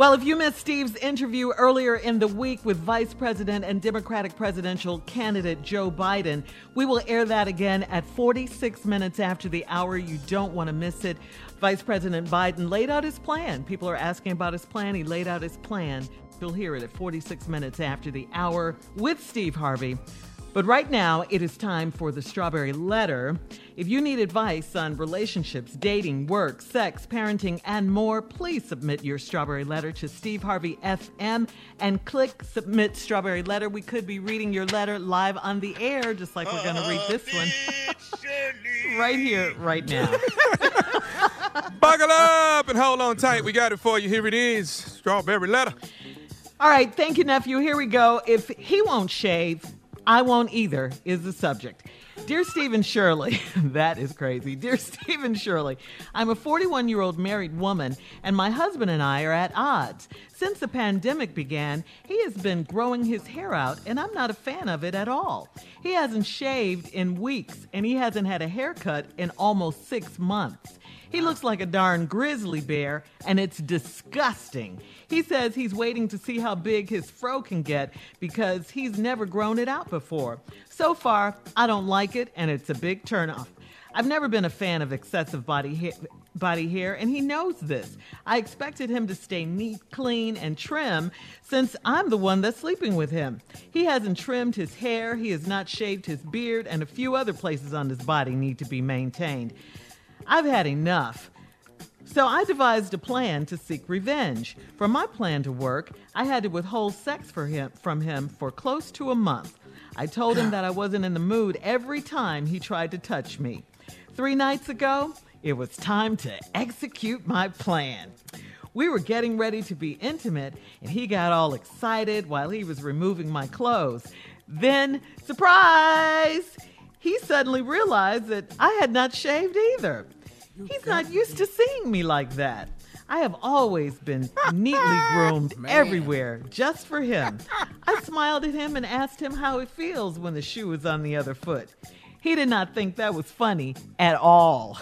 Well, if you missed Steve's interview earlier in the week with Vice President and Democratic presidential candidate Joe Biden, we will air that again at 46 minutes after the hour. You don't want to miss it. Vice President Biden laid out his plan. People are asking about his plan. He laid out his plan. You'll hear it at 46 minutes after the hour with Steve Harvey. But right now, it is time for the Strawberry Letter. If you need advice on relationships, dating, work, sex, parenting, and more, please submit your Strawberry Letter to Steve Harvey FM and click Submit Strawberry Letter. We could be reading your letter live on the air, just like we're going to read this one right here, right now. Buckle up and hold on tight. We got it for you. Here it is Strawberry Letter. All right, thank you, nephew. Here we go. If he won't shave, I won't either, is the subject. Dear Stephen Shirley, that is crazy. Dear Stephen Shirley, I'm a 41 year old married woman, and my husband and I are at odds. Since the pandemic began, he has been growing his hair out, and I'm not a fan of it at all. He hasn't shaved in weeks, and he hasn't had a haircut in almost six months. He looks like a darn grizzly bear, and it's disgusting. He says he's waiting to see how big his fro can get because he's never grown it out before. So far, I don't like it, and it's a big turnoff. I've never been a fan of excessive body body hair, and he knows this. I expected him to stay neat, clean, and trim since I'm the one that's sleeping with him. He hasn't trimmed his hair, he has not shaved his beard, and a few other places on his body need to be maintained. I've had enough. So I devised a plan to seek revenge. For my plan to work, I had to withhold sex him, from him for close to a month. I told him that I wasn't in the mood every time he tried to touch me. Three nights ago, it was time to execute my plan. We were getting ready to be intimate, and he got all excited while he was removing my clothes. Then, surprise! He suddenly realized that I had not shaved either. He's not used to seeing me like that. I have always been neatly groomed everywhere just for him. I smiled at him and asked him how it feels when the shoe is on the other foot. He did not think that was funny at all.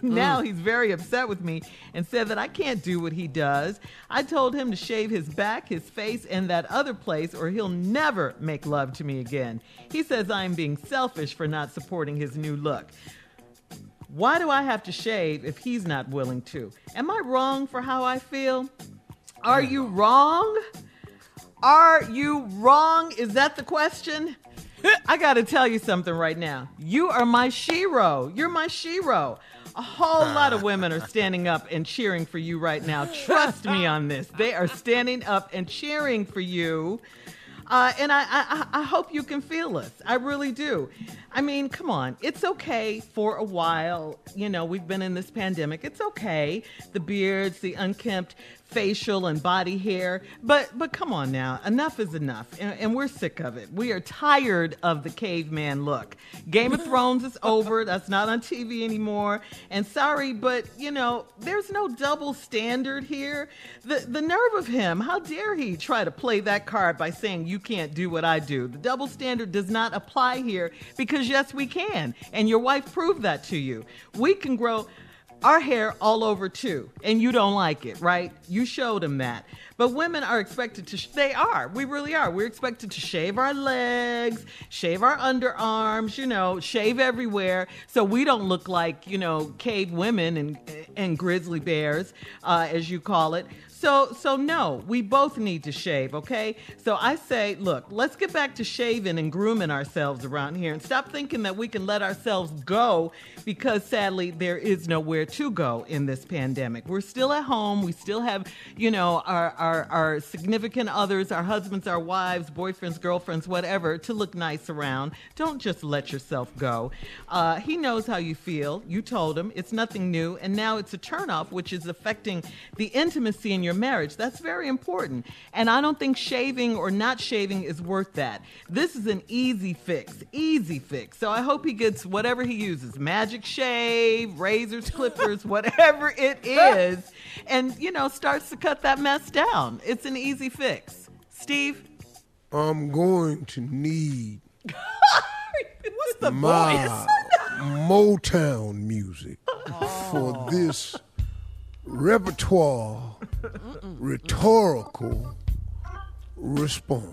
Mm. now he's very upset with me and said that I can't do what he does. I told him to shave his back, his face, and that other place, or he'll never make love to me again. He says I'm being selfish for not supporting his new look. Why do I have to shave if he's not willing to? Am I wrong for how I feel? Are you wrong? Are you wrong? Is that the question? I got to tell you something right now. You are my shiro. You're my shero. A whole lot of women are standing up and cheering for you right now. Trust me on this. They are standing up and cheering for you. Uh, and I, I, I hope you can feel us. I really do. I mean, come on. It's okay for a while. You know, we've been in this pandemic. It's okay. The beards, the unkempt facial and body hair. But but come on now. Enough is enough. And, and we're sick of it. We are tired of the caveman look. Game of Thrones is over. That's not on TV anymore. And sorry, but you know, there's no double standard here. The the nerve of him. How dare he try to play that card by saying you can't do what I do? The double standard does not apply here because yes, we can. And your wife proved that to you. We can grow our hair all over too, and you don't like it, right? You showed him that. But women are expected to, sh- they are, we really are. We're expected to shave our legs, shave our underarms, you know, shave everywhere so we don't look like, you know, cave women and, and grizzly bears, uh, as you call it. So, so no, we both need to shave, okay? So I say, look, let's get back to shaving and grooming ourselves around here and stop thinking that we can let ourselves go because sadly there is nowhere to go in this pandemic. We're still at home. We still have, you know, our, our, our significant others, our husbands, our wives, boyfriends, girlfriends, whatever, to look nice around. Don't just let yourself go. Uh, he knows how you feel. You told him it's nothing new. And now it's a turnoff, which is affecting the intimacy in your marriage. That's very important. And I don't think shaving or not shaving is worth that. This is an easy fix, easy fix. So I hope he gets whatever he uses magic shave, razors, clippers, whatever it is, and, you know, starts to cut that mess down. It's an easy fix. Steve? I'm going to need What's the my? Motown music for this repertoire rhetorical response.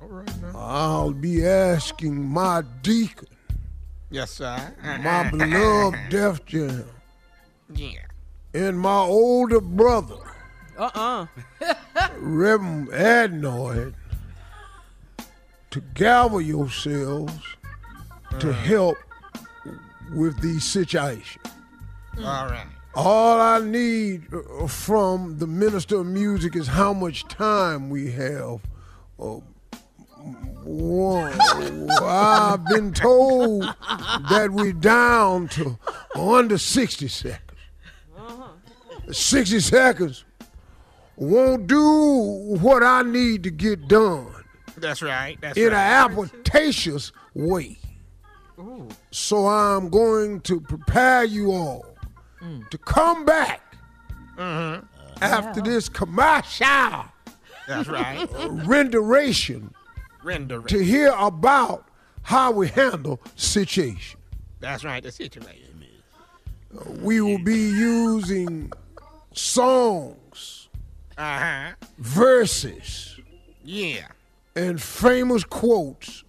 All right now. I'll be asking my deacon, Yes, sir. my beloved Def Jam, Yeah. and my older brother, Uh-uh. Reverend Adnoid, to gather yourselves to uh-huh. help with these situations. All right. All I need uh, from the minister of music is how much time we have. Uh, one, I've been told that we're down to under 60 seconds. 60 seconds won't do what I need to get done That's right. That's in an right. applicacious way. So I'm going to prepare you all Mm. to come back mm-hmm. after this commercial That's right. renderation Render. to hear about how we handle situation. That's right. The situation. Uh, we will be using songs, Uh huh. verses, Yeah. and famous quotes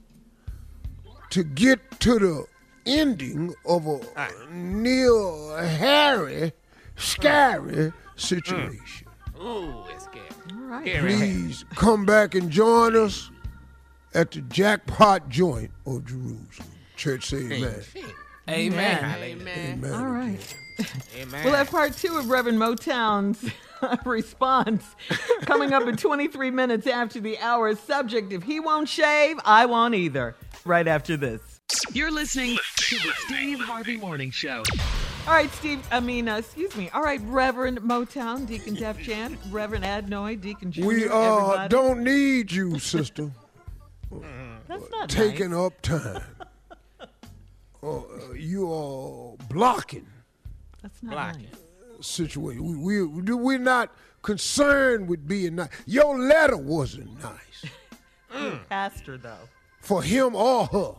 to get to the ending of a ah. Neil Harry scary mm. situation. Mm. Ooh, it's scary. All right. Please come back and join us at the Jackpot Joint of Jerusalem. Church say amen. Amen. Amen. Amen. All right. Amen. We'll have part two of Reverend Motown's response coming up in 23 minutes after the hour. Subject If he won't shave, I won't either. Right after this. You're listening to the Steve Harvey Morning Show. All right, Steve. I mean, uh, excuse me. All right, Reverend Motown, Deacon Def Chan, Reverend Adnoy, Deacon Jr. We uh, everybody. don't need you, sister, That's not taking nice. up time. Uh, uh, you are blocking That's not Blocking. nice. situation. We, we we're not concerned with being nice. Your letter wasn't nice Pastor, though. for him or her.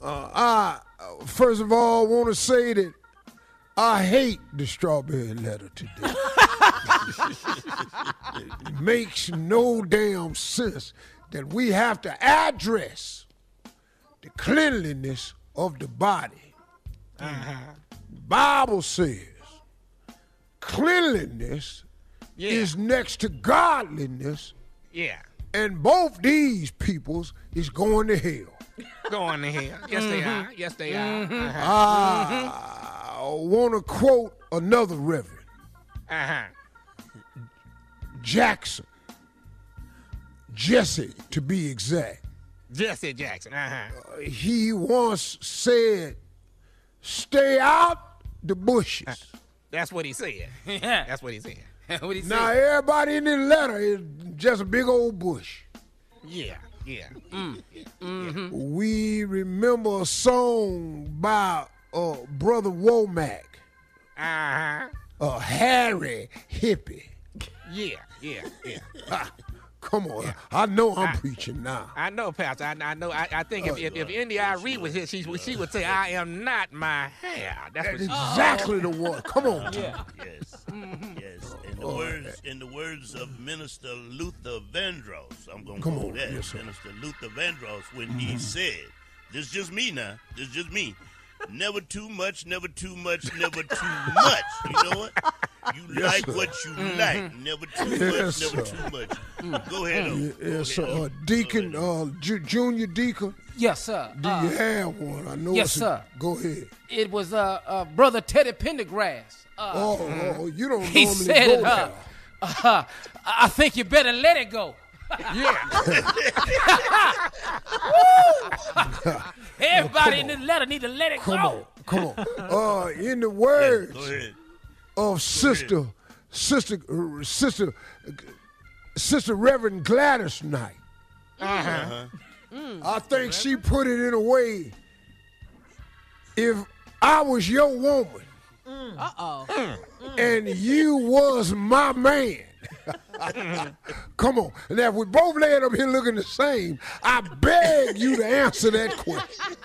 Uh, I first of all want to say that I hate the strawberry letter today. it makes no damn sense that we have to address the cleanliness of the body. Uh huh. Bible says cleanliness Yeah. is next to godliness, yeah. And both these peoples is going to hell. Going to hell. Yes, they are. Yes, they are. Uh-huh. I want to quote another reverend, Uh-huh. Jackson, Jesse to be exact. Jesse Jackson. Uh-huh. He once said, "Stay out the bushes." That's what he said. Yeah. That's what he said. what he Now say? everybody in this letter is just a big old bush. Yeah. Yeah. We remember a song by uh, Brother Womack, Uh-huh. a Harry hippie. Yeah. Yeah. Yeah. Ha, come on, I know I'm preaching now. I know, Pastor. I, I know. I, I think if, if, if India Arie was here, she, would- she would say, I am not my hair. That's what That's she exactly the one. Come on, Tom. Yes, yes. In the oh, words, eh. in the words of Minister Luther Vandross, I'm gonna Come on, that. yes. Minister Luther Vandross, when he mm-hmm. said, "This is just me now. This is just me. Never too much, never too much, never too much. You know what? You Yes, like sir. what you like. Never too Yes, much, never sir. too much. Go ahead. Yeah, though. Go yeah, ahead, uh. Deacon, uh, ju- junior deacon, Yes, sir. do Uh, you have one? I know. yes, it's a- sir. Go ahead. it was uh, uh, Brother Teddy Pendergrass. Uh, Oh, oh, you don't he normally said, go uh, there. uh, I think you better let it go. Yeah. Everybody in this letter need to let it Come go. on, come on. Uh, in the words Go ahead. Of sister, sister, sister, uh, sister Reverend Gladys Knight. Uh-huh. I think she put it in a way. If I was your woman Uh oh. and you was my man, Come on. Now, if we both laying up here looking the same, I beg you to answer that question.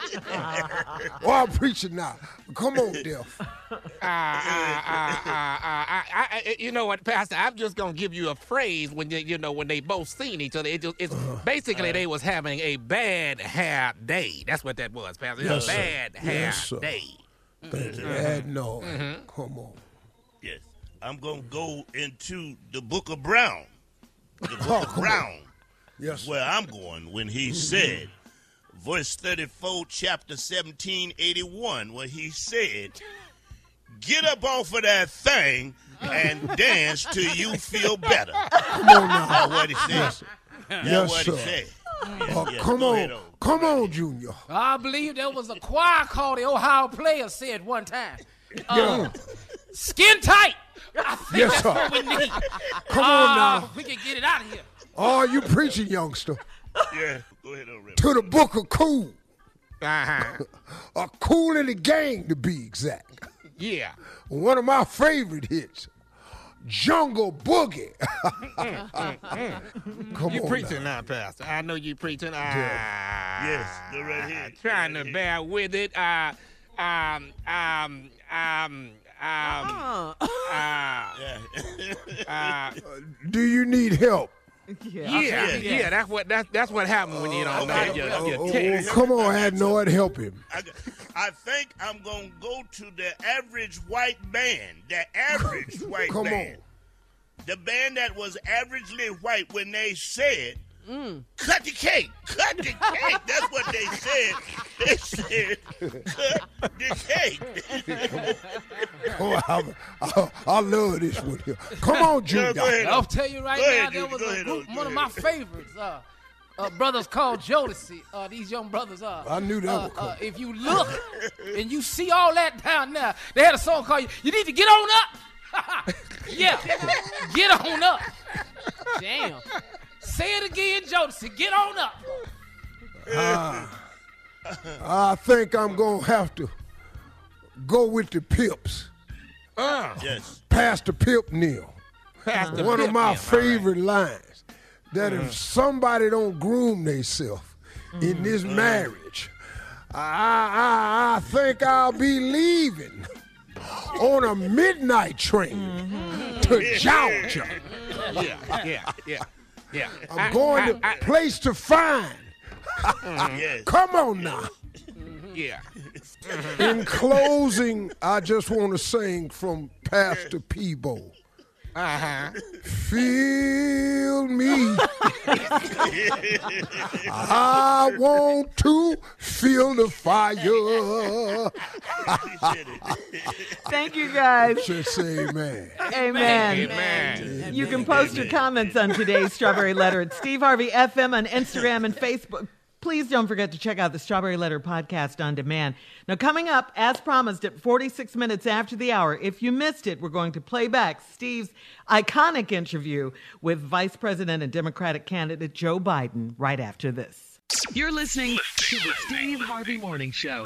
or I'm preaching now. Come on, Def. Uh, uh, uh, uh, uh, I, I, I, you know what, Pastor? I'm just gonna give you a phrase when you, you know when they both seen each other. It just, it's Uh-huh. basically they was having a bad hair day. That's what that was, Pastor. Yes, a sir. bad hair Yes, day. Thank you. Add no. Come on. Yes. I'm going to go into the book of Brown. The book Oh, of come on. Brown. Yes. where I'm going when he said, verse 34, chapter 17, 81, where he said, Get up off of that thing and dance till you feel better. Come on now. That's what he said. That's Yes, what sir. he said. Oh, yes, come go on. ahead. Come on, Junior. I believe there was a choir called the Ohio Players said one time. Yeah. Uh, skin tight. I think Yes, that's sir. what we need. Come on Uh, now. We can get it out of here. Oh, you preaching, youngster. Yeah, go ahead, Reverend. To the book of Kool. Uh-huh. A Kool and the Gang, to be exact. Yeah. One of my favorite hits. Jungle Boogie. Come You on. preaching now. now, Pastor. I know you preaching. Ah, Yes, go right ahead. Trying Go to right bear with it. Uh, um, um, um, um, Uh, uh, Yeah. uh, Do you need help? yeah. yeah, yeah, That's what that's that's what happened when you don't know okay. your, Oh, your oh, text. oh, come on, Adnoid, help him. I, I think I'm going to go to the average white band. The average white Come band. The band that was averagely white when they said, cut the cake, cut the cake. That's what they said. They said, cut the cake. Oh, I, I, I love this one here. Come on, No, Junior. go ahead. I'll tell you right Go now, ahead, there was a ahead, group, go one of my favorites, uh, uh, brothers called Jodeci. Uh, these young brothers, uh, I knew that uh, would come. uh, if you look and you see all that down there, they had a song called "You Need to Get On Up." yeah, get on up. Damn. Say it again, Jodeci. Get on up. Ah. I think I'm going to have to go with the Pips. Uh, Yes. Pastor Pip Neal. Pastor One of my yeah, all right. favorite lines. That if mm. somebody don't groom themselves in mm. this mm. marriage, I, I, I think I'll be leaving on a midnight train to mm-hmm. Georgia. Yeah, yeah, yeah, yeah. I'm going to place to find. Yes. Come on now. yeah. In closing, I just want to sing from Pastor Peabo. Uh huh. Feel me. I want to feel the fire. Thank you guys. Just say amen. Amen. Amen. You can post your comments on today's Strawberry Letter at Steve Harvey FM on Instagram and Facebook. Please don't forget to check out the Strawberry Letter podcast on demand. Now, coming up, as promised, at 46 minutes after the hour, if you missed it, we're going to play back Steve's iconic interview with Vice President and Democratic candidate Joe Biden right after this. You're listening to the Steve Harvey Morning Show.